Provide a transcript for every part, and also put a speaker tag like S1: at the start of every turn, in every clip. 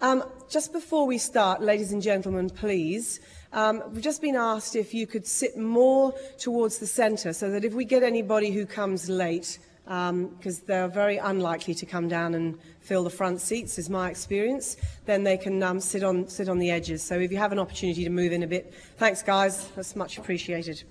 S1: Um, just before we start, ladies and gentlemen, please, um, we've just been asked if you could sit more towards the centre so that if we get anybody who comes late, because um, they're very unlikely to come down and fill the front seats, is my experience, then they can um, sit, on, sit on the edges. So if you have an opportunity to move in a bit, thanks, guys. That's much appreciated.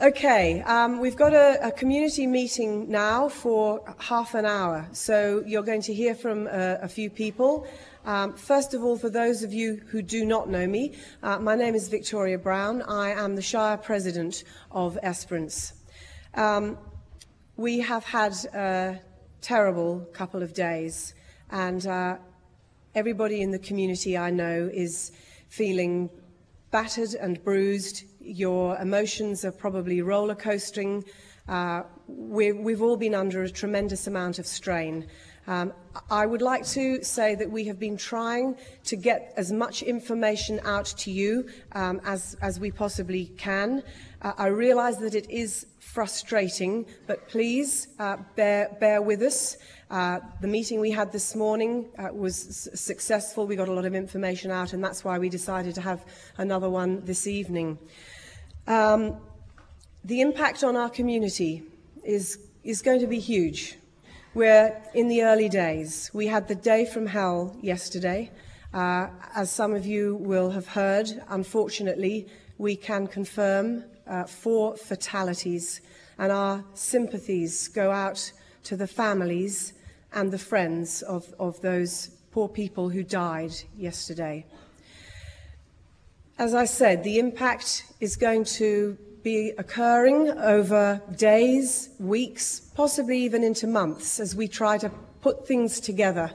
S1: Okay, um, we've got a, a, community meeting now for half an hour. So you're going to hear from uh, a few people. Um, first of all, for those of you who do not know me, uh, my name is Victoria Brown. I am the Shire President of Esperance. Um, we have had a terrible couple of days, and uh, everybody in the community I know is feeling battered and bruised. Your emotions are probably roller coasting. Uh, we've all been under a tremendous amount of strain. Um, I would like to say that we have been trying to get as much information out to you um, as, as we possibly can. Uh, I realize that it is frustrating, but please uh, bear, bear with us. Uh, the meeting we had this morning uh, was successful. We got a lot of information out, and that's why we decided to have another one this evening. Um, the impact on our community is, is going to be huge. We're in the early days. We had the day from hell yesterday. Uh, as some of you will have heard, unfortunately, we can confirm uh, four fatalities, and our sympathies go out to the families and the friends of, of those poor people who died yesterday. As I said, the impact is going to be occurring over days, weeks, possibly even into months as we try to put things together.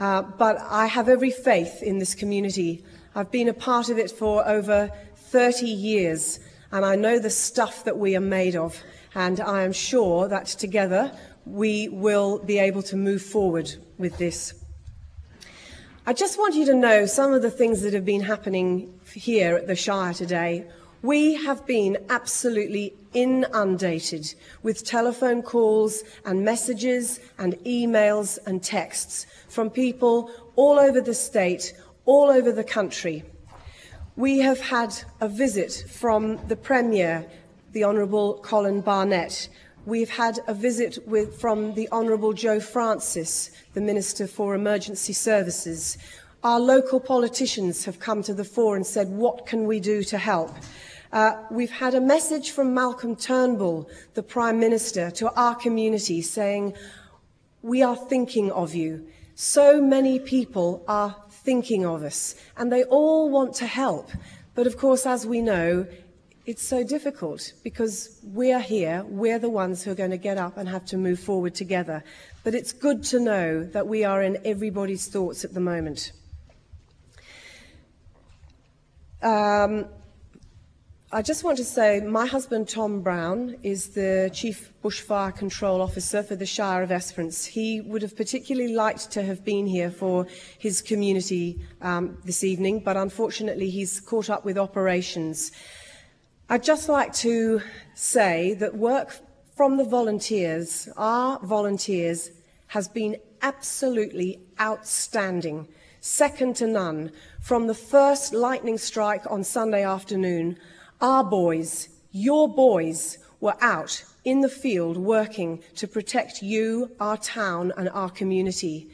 S1: Uh, but I have every faith in this community. I've been a part of it for over 30 years, and I know the stuff that we are made of. And I am sure that together we will be able to move forward with this. I just want you to know some of the things that have been happening here at the Shire today we have been absolutely inundated with telephone calls and messages and emails and texts from people all over the state, all over the country. We have had a visit from the Premier, the Honourable Colin Barnett. We've had a visit with, from the Honourable Joe Francis, the Minister for Emergency Services. Our local politicians have come to the fore and said, what can we do to help? Uh, we've had a message from Malcolm Turnbull, the Prime Minister, to our community saying, We are thinking of you. So many people are thinking of us, and they all want to help. But of course, as we know, it's so difficult because we're here, we're the ones who are going to get up and have to move forward together. But it's good to know that we are in everybody's thoughts at the moment. Um, I just want to say my husband Tom Brown is the Chief Bushfire Control Officer for the Shire of Esperance. He would have particularly liked to have been here for his community um, this evening, but unfortunately he's caught up with operations. I'd just like to say that work from the volunteers, our volunteers, has been absolutely outstanding, second to none. From the first lightning strike on Sunday afternoon our boys, your boys, were out in the field working to protect you, our town, and our community.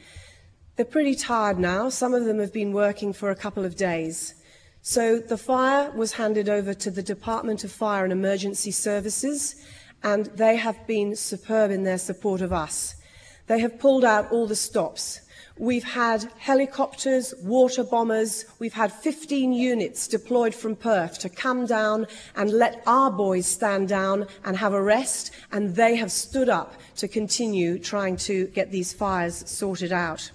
S1: They're pretty tired now. Some of them have been working for a couple of days. So the fire was handed over to the Department of Fire and Emergency Services, and they have been superb in their support of us. They have pulled out all the stops. We've had helicopters, water bombers, we've had 15 units deployed from Perth to come down and let our boys stand down and have a rest, and they have stood up to continue trying to get these fires sorted out.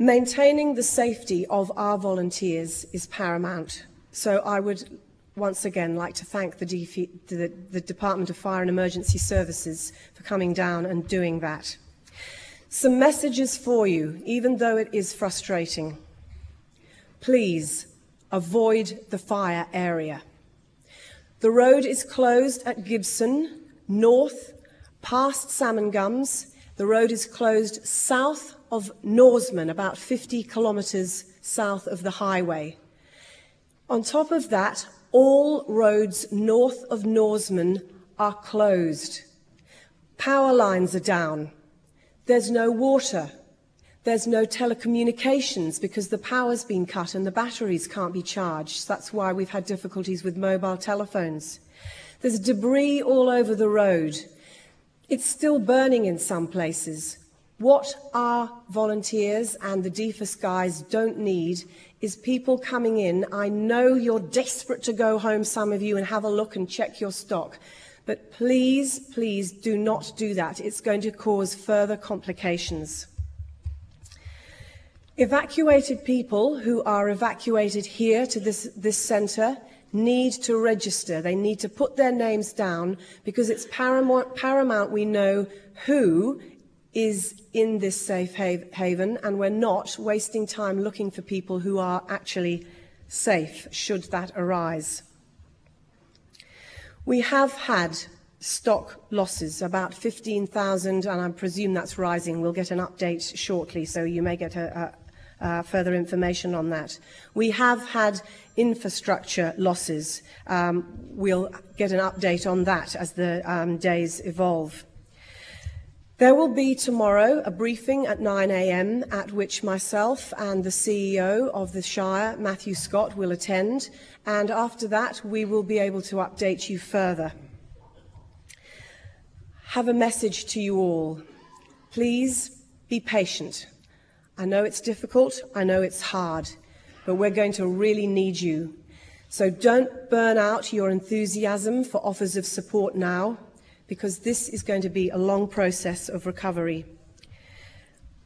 S1: Maintaining the safety of our volunteers is paramount. So I would once again like to thank the, the, the Department of Fire and Emergency Services for coming down and doing that. Some messages for you, even though it is frustrating. Please avoid the fire area. The road is closed at Gibson, north, past Salmon Gums. The road is closed south of Norseman, about 50 kilometres south of the highway. On top of that, all roads north of Norseman are closed. Power lines are down. There's no water. There's no telecommunications because the power's been cut and the batteries can't be charged. That's why we've had difficulties with mobile telephones. There's debris all over the road. It's still burning in some places. What our volunteers and the DFES guys don't need is people coming in. I know you're desperate to go home, some of you, and have a look and check your stock. But please, please do not do that. It's going to cause further complications. Evacuated people who are evacuated here to this, this centre need to register. They need to put their names down because it's paramount, paramount we know who is in this safe haven, and we're not wasting time looking for people who are actually safe, should that arise. We have had stock losses, about 15,000, and I presume that's rising. We'll get an update shortly, so you may get a, a, a further information on that. We have had infrastructure losses. Um, we'll get an update on that as the um, days evolve. There will be tomorrow a briefing at 9 a.m. at which myself and the CEO of the Shire, Matthew Scott, will attend, and after that we will be able to update you further. Have a message to you all. Please be patient. I know it's difficult, I know it's hard, but we're going to really need you. So don't burn out your enthusiasm for offers of support now because this is going to be a long process of recovery.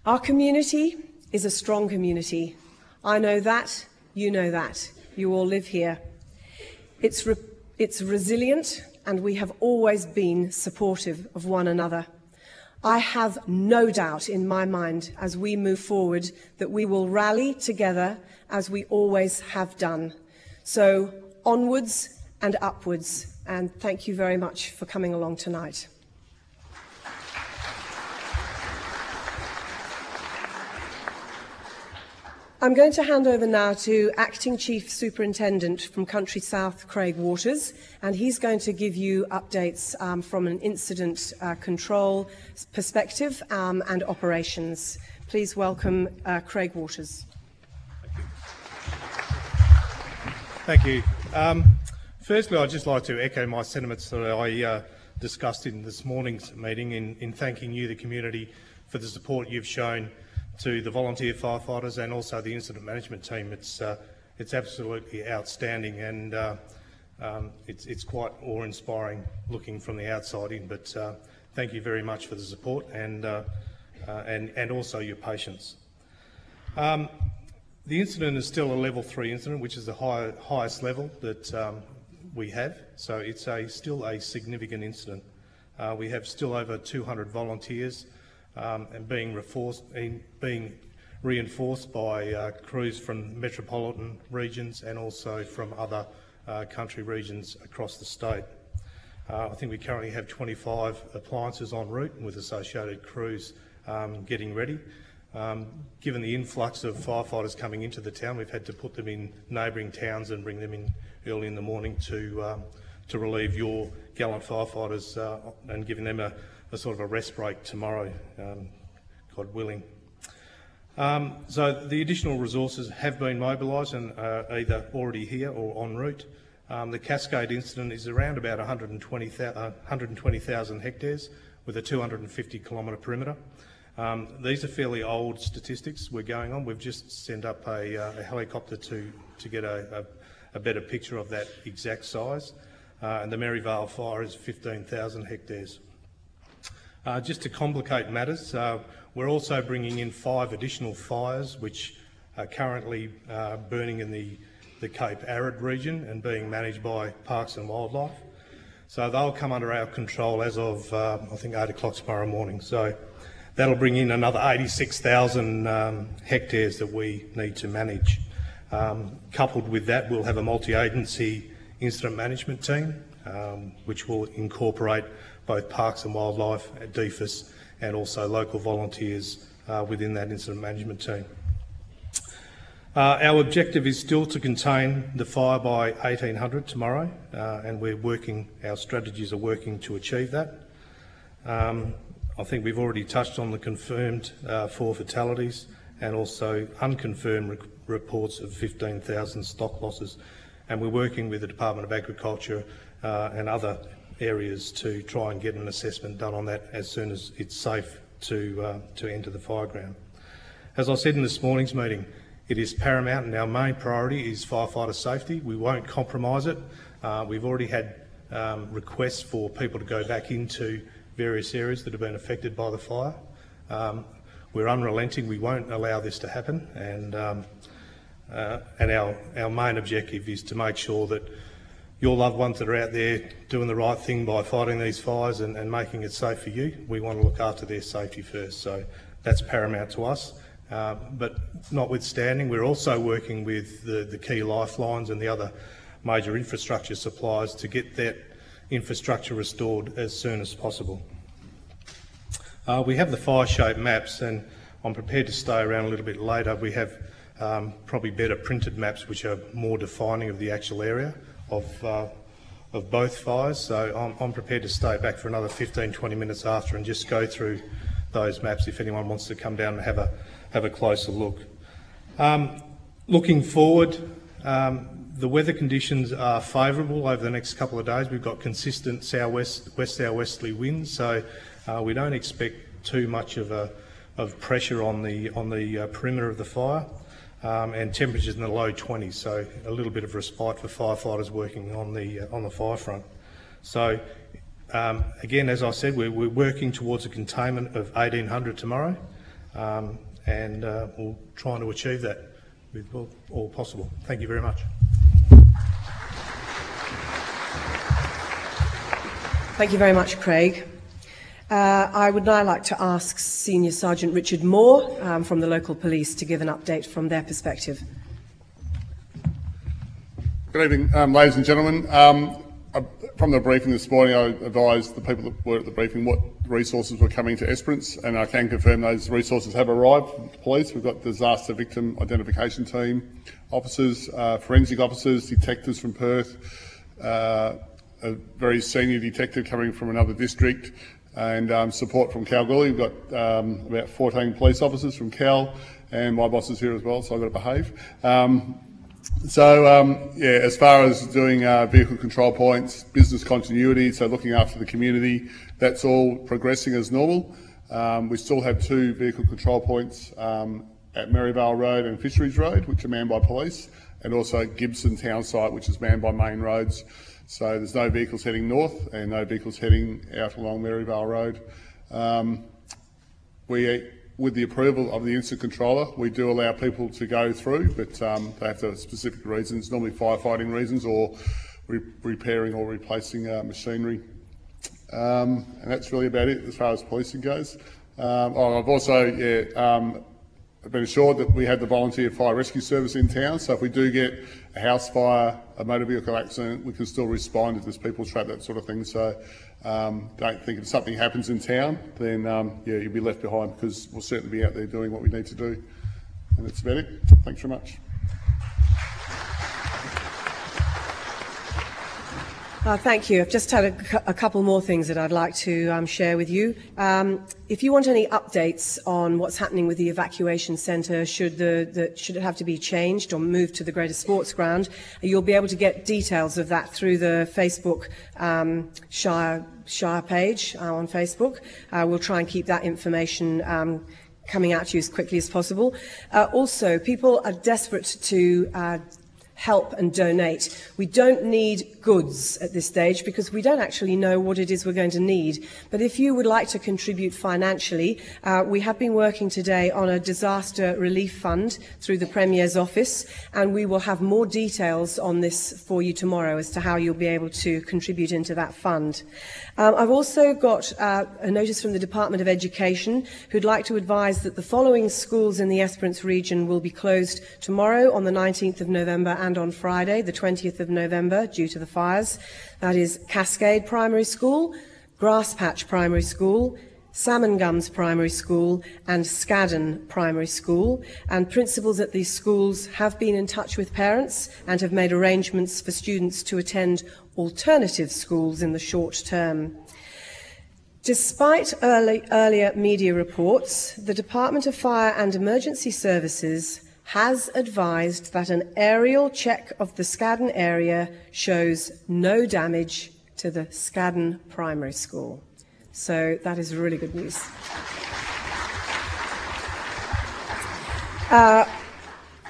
S1: Our community is a strong community. I know that, you know that. You all live here. It's, re- it's resilient, and we have always been supportive of one another. I have no doubt in my mind as we move forward that we will rally together as we always have done. So, onwards and upwards and thank you very much for coming along tonight. I'm going to hand over now to Acting Chief Superintendent from Country South, Craig Waters, and he's going to give you updates um, from an incident uh, control perspective um, and operations. Please welcome uh, Craig Waters.
S2: Thank you. Thank Um, Firstly, I'd just like to echo my sentiments that I uh, discussed in this morning's meeting in, in thanking you, the community, for the support you've shown to the volunteer firefighters and also the incident management team. It's, uh, it's absolutely outstanding and uh, um, it's, it's quite awe-inspiring looking from the outside in, but uh, thank you very much for the support and, uh, uh, and, and also your patience. Um, the incident is still a level three incident, which is the high, highest level that um, we have, so it's a, still a significant incident. Uh, we have still over 200 volunteers um, and being, being, reinforced by uh, crews from metropolitan regions and also from other uh, country regions across the state. Uh, I think we currently have 25 appliances en route with associated crews um, getting ready. Um, given the influx of firefighters coming into the town, we've had to put them in neighbouring towns and bring them in early in the morning to um, to relieve your gallant firefighters uh, and giving them a, a, sort of a rest break tomorrow, um, God willing. Um, so the additional resources have been mobilised and are either already here or en route. Um, the Cascade incident is around about 120,000 uh, 120, hectares with a 250 kilometre perimeter. Um, these are fairly old statistics we're going on. We've just sent up a, uh, a helicopter to, to get a, a better picture of that exact size. Uh, and the Merivale fire is 15,000 hectares. Uh, just to complicate matters, uh, we're also bringing in five additional fires which are currently uh, burning in the, the Cape Arid region and being managed by Parks and Wildlife. So they'll come under our control as of, uh, I think, 8 o'clock tomorrow morning. So that'll bring in another 86,000 um, hectares that we need to manage. Um, coupled with that, we'll have a multi-agency incident management team, um, which will incorporate both Parks and Wildlife, at DFES, and also local volunteers uh, within that incident management team. Uh, our objective is still to contain the fire by 1800 tomorrow, uh, and we're working, our strategies are working to achieve that. Um, I think we've already touched on the confirmed uh, four fatalities and also unconfirmed re reports of 15,000 stock losses. And we're working with the Department of Agriculture uh, and other areas to try and get an assessment done on that as soon as it's safe to, uh, to enter the fireground. As I said in this morning's meeting, it is paramount and our main priority is firefighter safety. We won't compromise it. Uh, we've already had um, requests for people to go back into various areas that have been affected by the fire. Um, we're unrelenting. We won't allow this to happen. And, um, uh, and our, our main objective is to make sure that your loved ones that are out there doing the right thing by fighting these fires and, and making it safe for you, we want to look after their safety first. So that's paramount to us. Uh, but notwithstanding, we're also working with the, the key lifelines and the other major infrastructure suppliers to get that infrastructure restored as soon as possible. Uh, we have the fire shape maps and I'm prepared to stay around a little bit later. We have um, probably better printed maps which are more defining of the actual area of, uh, of both fires. So I'm, I'm, prepared to stay back for another 15, 20 minutes after and just go through those maps if anyone wants to come down and have a, have a closer look. Um, looking forward, um, the weather conditions are favourable over the next couple of days. We've got consistent southwest, west southwesterly winds, so uh, we don't expect too much of a of pressure on the on the uh, perimeter of the fire, um, and temperatures in the low 20s. So a little bit of respite for firefighters working on the uh, on the fire front. So um, again, as I said, we're, we're, working towards a containment of 1800 tomorrow, um, and uh, we're trying to achieve that with all, all possible. Thank you very much.
S1: Thank you very much, Craig. Uh, I would now like to ask Senior Sergeant Richard Moore um, from the local police to give an update from their perspective.
S3: Good evening, um, ladies and gentlemen. Um, uh, from the briefing this morning, I advised the people that were at the briefing what resources were coming to Esperance, and I can confirm those resources have arrived from the police. We've got disaster victim identification team, officers, uh, forensic officers, detectives from Perth, uh, a very senior detective coming from another district, and um, support from Kalgoorlie. We've got um, about 14 police officers from Kal, and my boss is here as well, so I've got to behave. Um, so, um, yeah, as far as doing uh, vehicle control points, business continuity, so looking after the community, that's all progressing as normal. Um, we still have two vehicle control points um, at Merivale Road and Fisheries Road, which are manned by police, and also Gibson Town Site, which is manned by main roads. So there's no vehicles heading north and no vehicles heading out along Merivale Road. Um, we, with the approval of the incident controller, we do allow people to go through, but um, they have to have specific reasons, normally firefighting reasons or re repairing or replacing uh, machinery. Um, and that's really about it as far as policing goes. Um, oh, I've also yeah, um, I've been assured that we have the volunteer fire rescue service in town, so if we do get a house fire, a motor vehicle accident, we can still respond if there's people trapped, that sort of thing. So um, don't think if something happens in town, then um, yeah, you'll be left behind because we'll certainly be out there doing what we need to do. And that's about it. Thanks very much.
S1: Uh, thank you. I've just had a, a, couple more things that I'd like to um, share with you. Um, if you want any updates on what's happening with the evacuation centre, should, the, the, should it have to be changed or moved to the Greater Sports Ground, you'll be able to get details of that through the Facebook um, Shire, Shire page uh, on Facebook. Uh, we'll try and keep that information um, coming out to you as quickly as possible. Uh, also, people are desperate to uh, help and donate. We don't need goods at this stage because we don't actually know what it is we're going to need. But if you would like to contribute financially, uh, we have been working today on a disaster relief fund through the Premier's office, and we will have more details on this for you tomorrow as to how you'll be able to contribute into that fund. Um, I've also got uh, a notice from the Department of Education who'd like to advise that the following schools in the Esperance region will be closed tomorrow on the 19th of November and on Friday, the 20th of November, due to the fires. That is Cascade Primary School, Grasspatch Primary School, Salmon Gums Primary School, and Scaddan Primary School. And principals at these schools have been in touch with parents and have made arrangements for students to attend alternative schools in the short term. Despite early, earlier media reports, the Department of Fire and Emergency Services has advised that an aerial check of the Scaddan area shows no damage to the Scaddan Primary School. So that is really good news. Uh,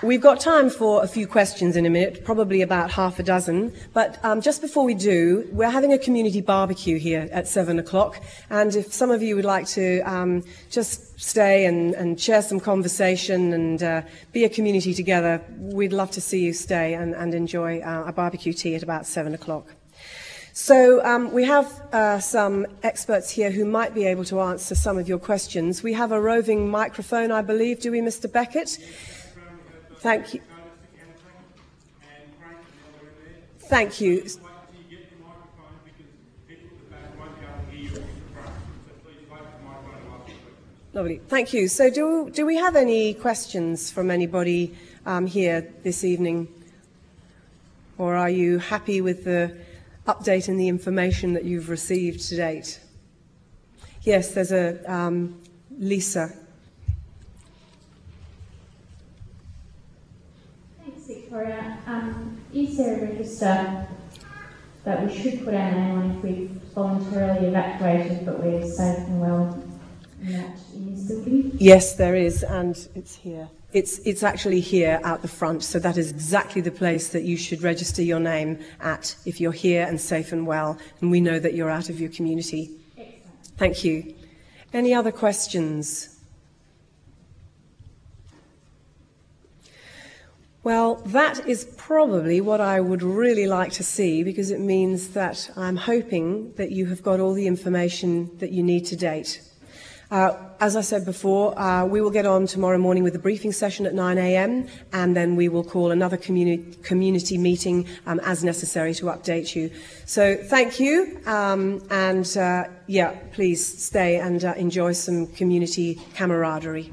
S1: We've got time for a few questions in a minute, probably about half a dozen. But um, just before we do, we're having a community barbecue here at seven o'clock. And if some of you would like to um, just stay and, and, share some conversation and uh, be a community together, we'd love to see you stay and, and enjoy uh, a barbecue tea at about seven o'clock. So um, we have uh, some experts here who might be able to answer some of your questions. We have a roving microphone, I believe, do we, Mr. Beckett? Thank you. Thank you. Lovely. Thank you. So, do, do we have any questions from anybody um, here this evening? Or are you happy with the update and the information that you've received to date? Yes, there's a um, Lisa.
S4: Victoria. Um, is there a register that we should put our name on if we've voluntarily evacuated but we're safe and well in that in
S1: Yes, there is, and it's here. It's, it's actually here out the front, so that is exactly the place that you should register your name at if you're here and safe and well, and we know that you're out of your community.
S4: Excellent.
S1: Thank you. Any other questions? Well, that is probably what I would really like to see because it means that I'm hoping that you have got all the information that you need to date. Uh, as I said before, uh, we will get on tomorrow morning with a briefing session at 9 a.m. and then we will call another communi- community meeting um, as necessary to update you. So thank you, um, and uh, yeah, please stay and uh, enjoy some community camaraderie.